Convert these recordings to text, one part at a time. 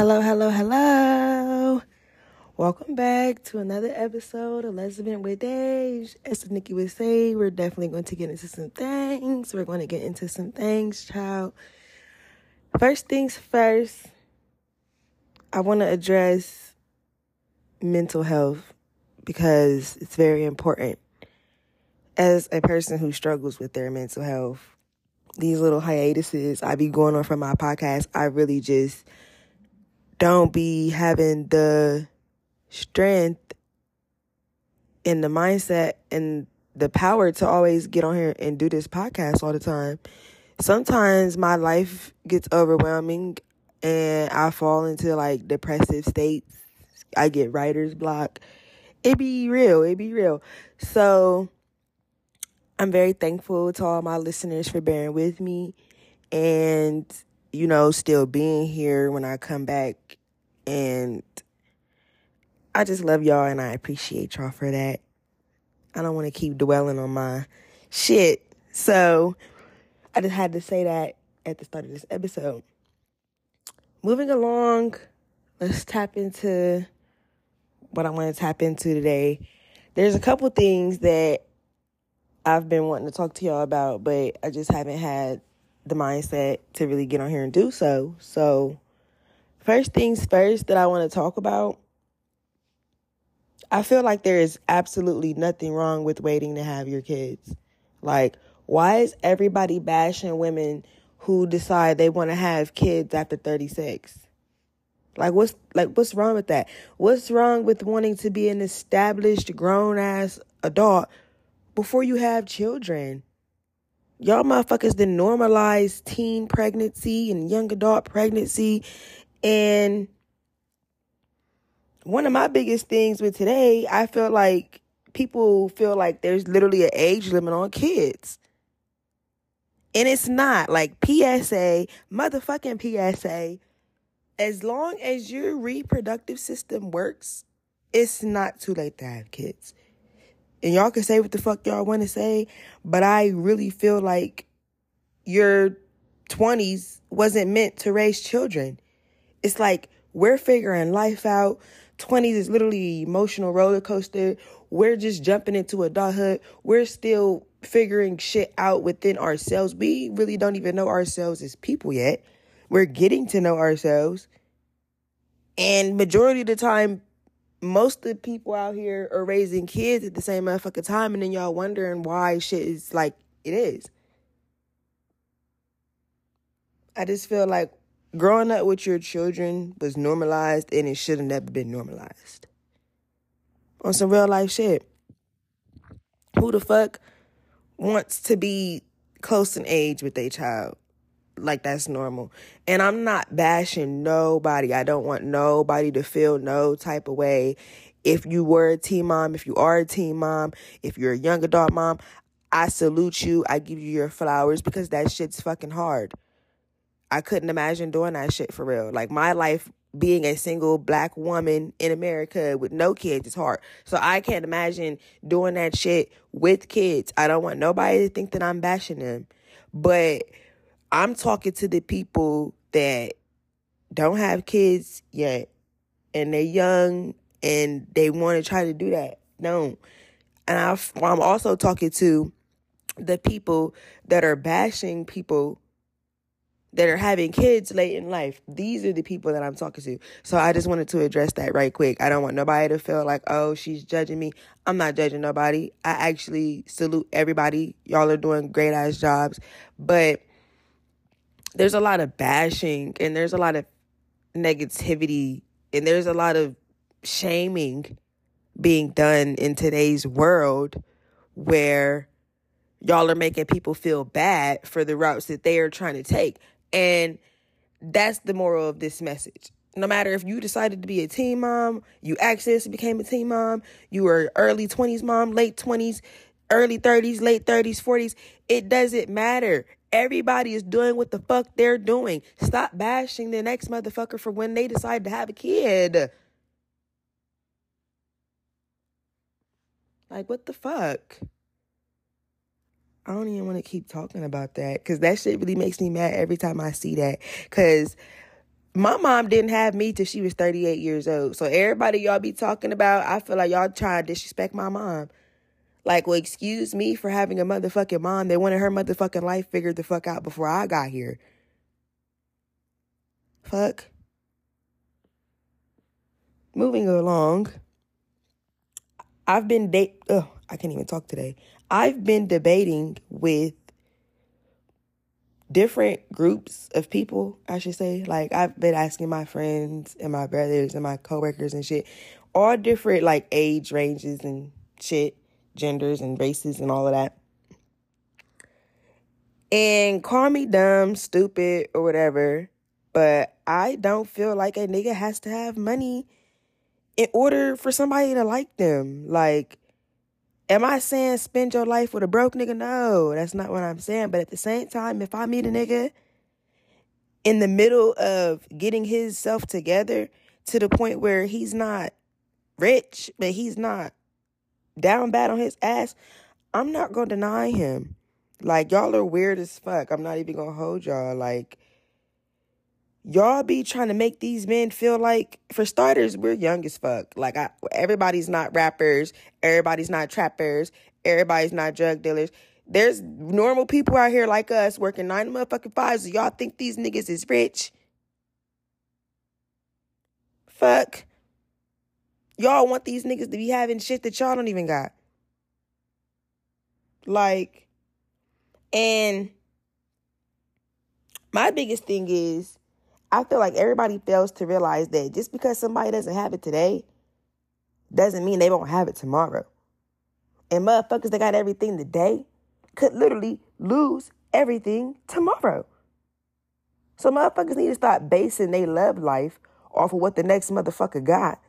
Hello, hello, hello. Welcome back to another episode of Vent with Dej. As Nikki would say, we're definitely going to get into some things. We're going to get into some things, child. First things first, I want to address mental health because it's very important. As a person who struggles with their mental health, these little hiatuses I be going on from my podcast, I really just don't be having the strength and the mindset and the power to always get on here and do this podcast all the time. Sometimes my life gets overwhelming and I fall into like depressive states. I get writer's block. It be real. It be real. So I'm very thankful to all my listeners for bearing with me and, you know, still being here when I come back. And I just love y'all and I appreciate y'all for that. I don't want to keep dwelling on my shit. So I just had to say that at the start of this episode. Moving along, let's tap into what I want to tap into today. There's a couple things that I've been wanting to talk to y'all about, but I just haven't had the mindset to really get on here and do so. So, first things first that I want to talk about I feel like there is absolutely nothing wrong with waiting to have your kids. Like, why is everybody bashing women who decide they want to have kids after 36? Like what's like what's wrong with that? What's wrong with wanting to be an established grown ass adult before you have children. Y'all motherfuckers didn't normalize teen pregnancy and young adult pregnancy. And one of my biggest things with today, I feel like people feel like there's literally an age limit on kids. And it's not like PSA, motherfucking PSA. As long as your reproductive system works, it's not too late to have kids and y'all can say what the fuck y'all want to say, but I really feel like your 20s wasn't meant to raise children. It's like we're figuring life out. 20s is literally emotional roller coaster. We're just jumping into adulthood. We're still figuring shit out within ourselves. We really don't even know ourselves as people yet. We're getting to know ourselves. And majority of the time, most of the people out here are raising kids at the same motherfucking time, and then y'all wondering why shit is like it is. I just feel like growing up with your children was normalized and it should have never been normalized. On some real life shit. Who the fuck wants to be close in age with their child? Like that's normal. And I'm not bashing nobody. I don't want nobody to feel no type of way. If you were a teen mom, if you are a teen mom, if you're a young adult mom, I salute you. I give you your flowers because that shit's fucking hard. I couldn't imagine doing that shit for real. Like my life being a single black woman in America with no kids is hard. So I can't imagine doing that shit with kids. I don't want nobody to think that I'm bashing them. But I'm talking to the people that don't have kids yet and they're young and they want to try to do that. No. And i am also talking to the people that are bashing people that are having kids late in life. These are the people that I'm talking to. So I just wanted to address that right quick. I don't want nobody to feel like, oh, she's judging me. I'm not judging nobody. I actually salute everybody. Y'all are doing great ass jobs. But there's a lot of bashing and there's a lot of negativity and there's a lot of shaming being done in today's world where y'all are making people feel bad for the routes that they are trying to take. And that's the moral of this message. No matter if you decided to be a teen mom, you access became a teen mom, you were early 20s mom, late 20s, early 30s, late 30s, 40s, it doesn't matter. Everybody is doing what the fuck they're doing. Stop bashing the next motherfucker for when they decide to have a kid. Like, what the fuck? I don't even want to keep talking about that because that shit really makes me mad every time I see that. Because my mom didn't have me till she was 38 years old. So everybody y'all be talking about, I feel like y'all trying to disrespect my mom. Like, well, excuse me for having a motherfucking mom that wanted her motherfucking life figured the fuck out before I got here. Fuck. Moving along. I've been date oh, I can't even talk today. I've been debating with different groups of people, I should say. Like I've been asking my friends and my brothers and my coworkers and shit, all different like age ranges and shit, genders and races and all of that. And call me dumb, stupid, or whatever, but I don't feel like a nigga has to have money in order for somebody to like them. Like Am I saying spend your life with a broke nigga? No, that's not what I'm saying. But at the same time, if I meet a nigga in the middle of getting his self together to the point where he's not rich, but he's not down bad on his ass, I'm not gonna deny him. Like y'all are weird as fuck. I'm not even gonna hold y'all. Like y'all be trying to make these men feel like for starters we're young as fuck. Like I, everybody's not rappers. Everybody's not trappers. Everybody's not drug dealers. There's normal people out here like us working nine motherfucking fives. Y'all think these niggas is rich? Fuck y'all want these niggas to be having shit that y'all don't even got like and my biggest thing is I feel like everybody fails to realize that just because somebody doesn't have it today doesn't mean they won't have it tomorrow. And motherfuckers that got everything today could literally lose everything tomorrow. So motherfuckers need to start basing their love life off of what the next motherfucker got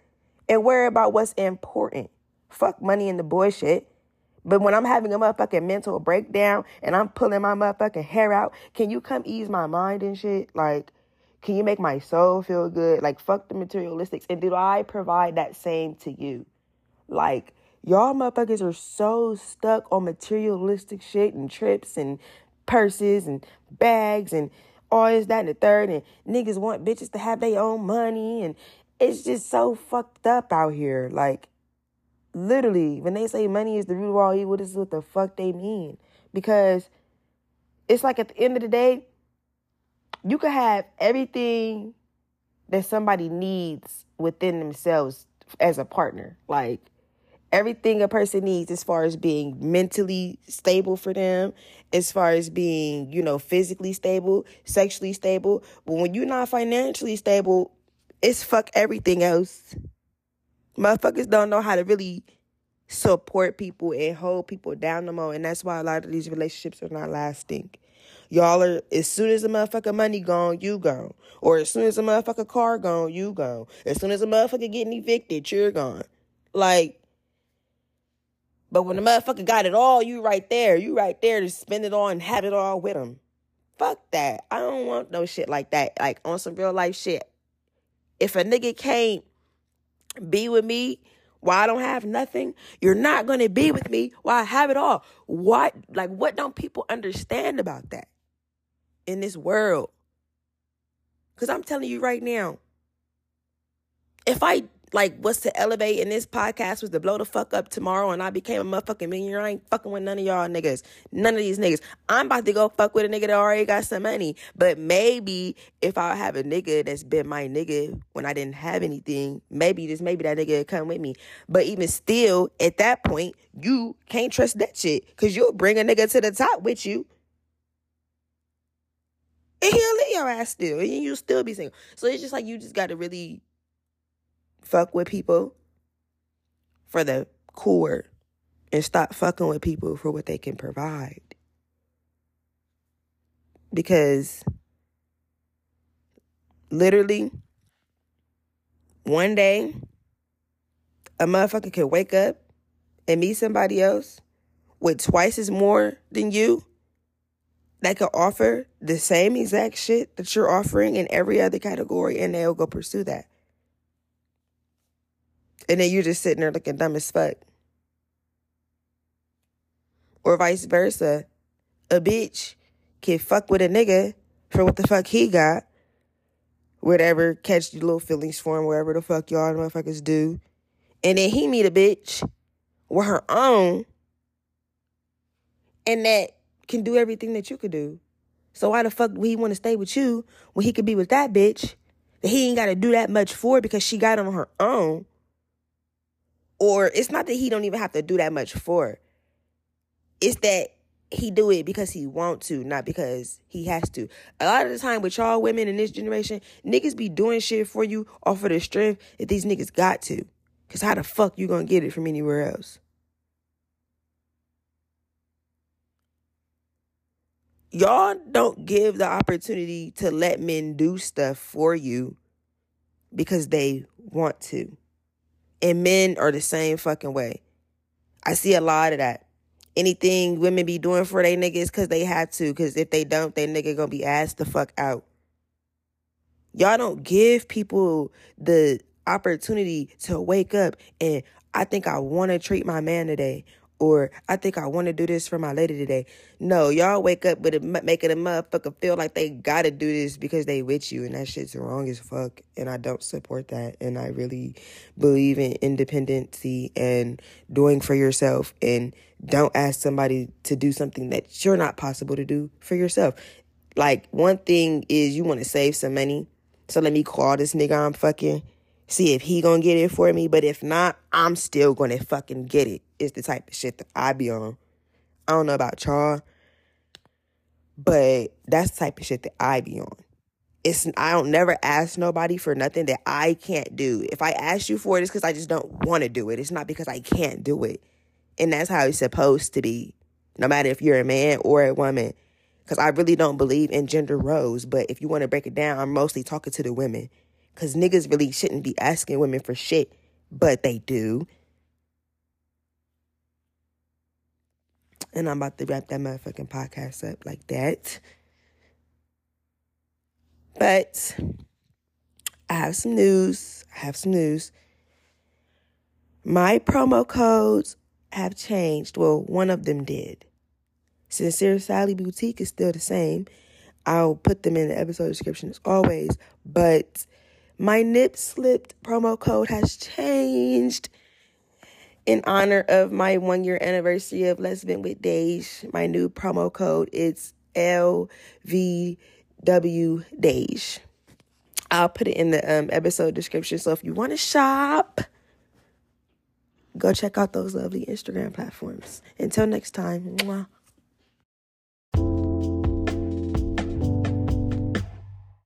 and worry about what's important. Fuck money and the bullshit. But when I'm having a motherfucking mental breakdown and I'm pulling my motherfucking hair out, can you come ease my mind and shit? Like, can you make my soul feel good? Like, fuck the materialistics. And do I provide that same to you? Like, y'all motherfuckers are so stuck on materialistic shit and trips and purses and bags and all this, that, and the third. And niggas want bitches to have their own money. And it's just so fucked up out here. Like, literally, when they say money is the root of all evil, this is what the fuck they mean. Because it's like at the end of the day, you could have everything that somebody needs within themselves as a partner. Like everything a person needs as far as being mentally stable for them, as far as being, you know, physically stable, sexually stable. But when you're not financially stable, it's fuck everything else. Motherfuckers don't know how to really support people and hold people down no more. And that's why a lot of these relationships are not lasting. Y'all are as soon as the motherfucker money gone, you gone. Or as soon as the motherfucker car gone, you gone. As soon as the motherfucker getting evicted, you're gone. Like, but when the motherfucker got it all, you right there. You right there to spend it all and have it all with him. Fuck that. I don't want no shit like that. Like on some real life shit. If a nigga can't be with me while I don't have nothing, you're not gonna be with me while I have it all. What like what don't people understand about that? in this world. Because I'm telling you right now, if I like what's to elevate and this podcast was to blow the fuck up tomorrow and I became a motherfucking millionaire, I ain't fucking with none of y'all niggas. None of these niggas. I'm about to go fuck with a nigga that already got some money. But maybe if I have a nigga that's been my nigga when I didn't have anything, maybe this maybe that nigga come with me. But even still, at that point, you can't trust that shit. Cause you'll bring a nigga to the top with you and he'll leave your ass still, and you'll still be single. So it's just like you just got to really fuck with people for the core and stop fucking with people for what they can provide. Because literally, one day, a motherfucker can wake up and meet somebody else with twice as more than you that could offer the same exact shit that you're offering in every other category and they'll go pursue that. And then you're just sitting there looking dumb as fuck. Or vice versa. A bitch can fuck with a nigga for what the fuck he got whatever, catch your little feelings for him, wherever the fuck y'all motherfuckers do. And then he meet a bitch with her own and that can do everything that you could do. So why the fuck would he want to stay with you when he could be with that bitch that he ain't got to do that much for because she got on her own? Or it's not that he don't even have to do that much for. It's that he do it because he want to, not because he has to. A lot of the time with y'all women in this generation, niggas be doing shit for you off of the strength that these niggas got to. Cause how the fuck you gonna get it from anywhere else? y'all don't give the opportunity to let men do stuff for you because they want to. And men are the same fucking way. I see a lot of that. Anything women be doing for they niggas because they have to. Because if they don't, they nigga gonna be asked the fuck out. Y'all don't give people the opportunity to wake up and I think I want to treat my man today or I think I want to do this for my lady today. No, y'all wake up with it, making a motherfucker feel like they gotta do this because they with you, and that shit's wrong as fuck. And I don't support that. And I really believe in independency and doing for yourself. And don't ask somebody to do something that you're not possible to do for yourself. Like one thing is you want to save some money, so let me call this nigga I'm fucking see if he gonna get it for me. But if not, I'm still gonna fucking get it. It's the type of shit that I be on. I don't know about y'all, but that's the type of shit that I be on. It's I don't never ask nobody for nothing that I can't do. If I ask you for it, it's because I just don't want to do it. It's not because I can't do it. And that's how it's supposed to be. No matter if you're a man or a woman. Because I really don't believe in gender roles. But if you want to break it down, I'm mostly talking to the women. Because niggas really shouldn't be asking women for shit, but they do. And I'm about to wrap that motherfucking podcast up like that. But I have some news. I have some news. My promo codes have changed. Well, one of them did. Sincere Sally Boutique is still the same. I'll put them in the episode description as always. But my nip slipped promo code has changed in honor of my one year anniversary of Vent with Dej. My new promo code is LVW Dej. I'll put it in the um, episode description. So if you want to shop, go check out those lovely Instagram platforms. Until next time. Mwah.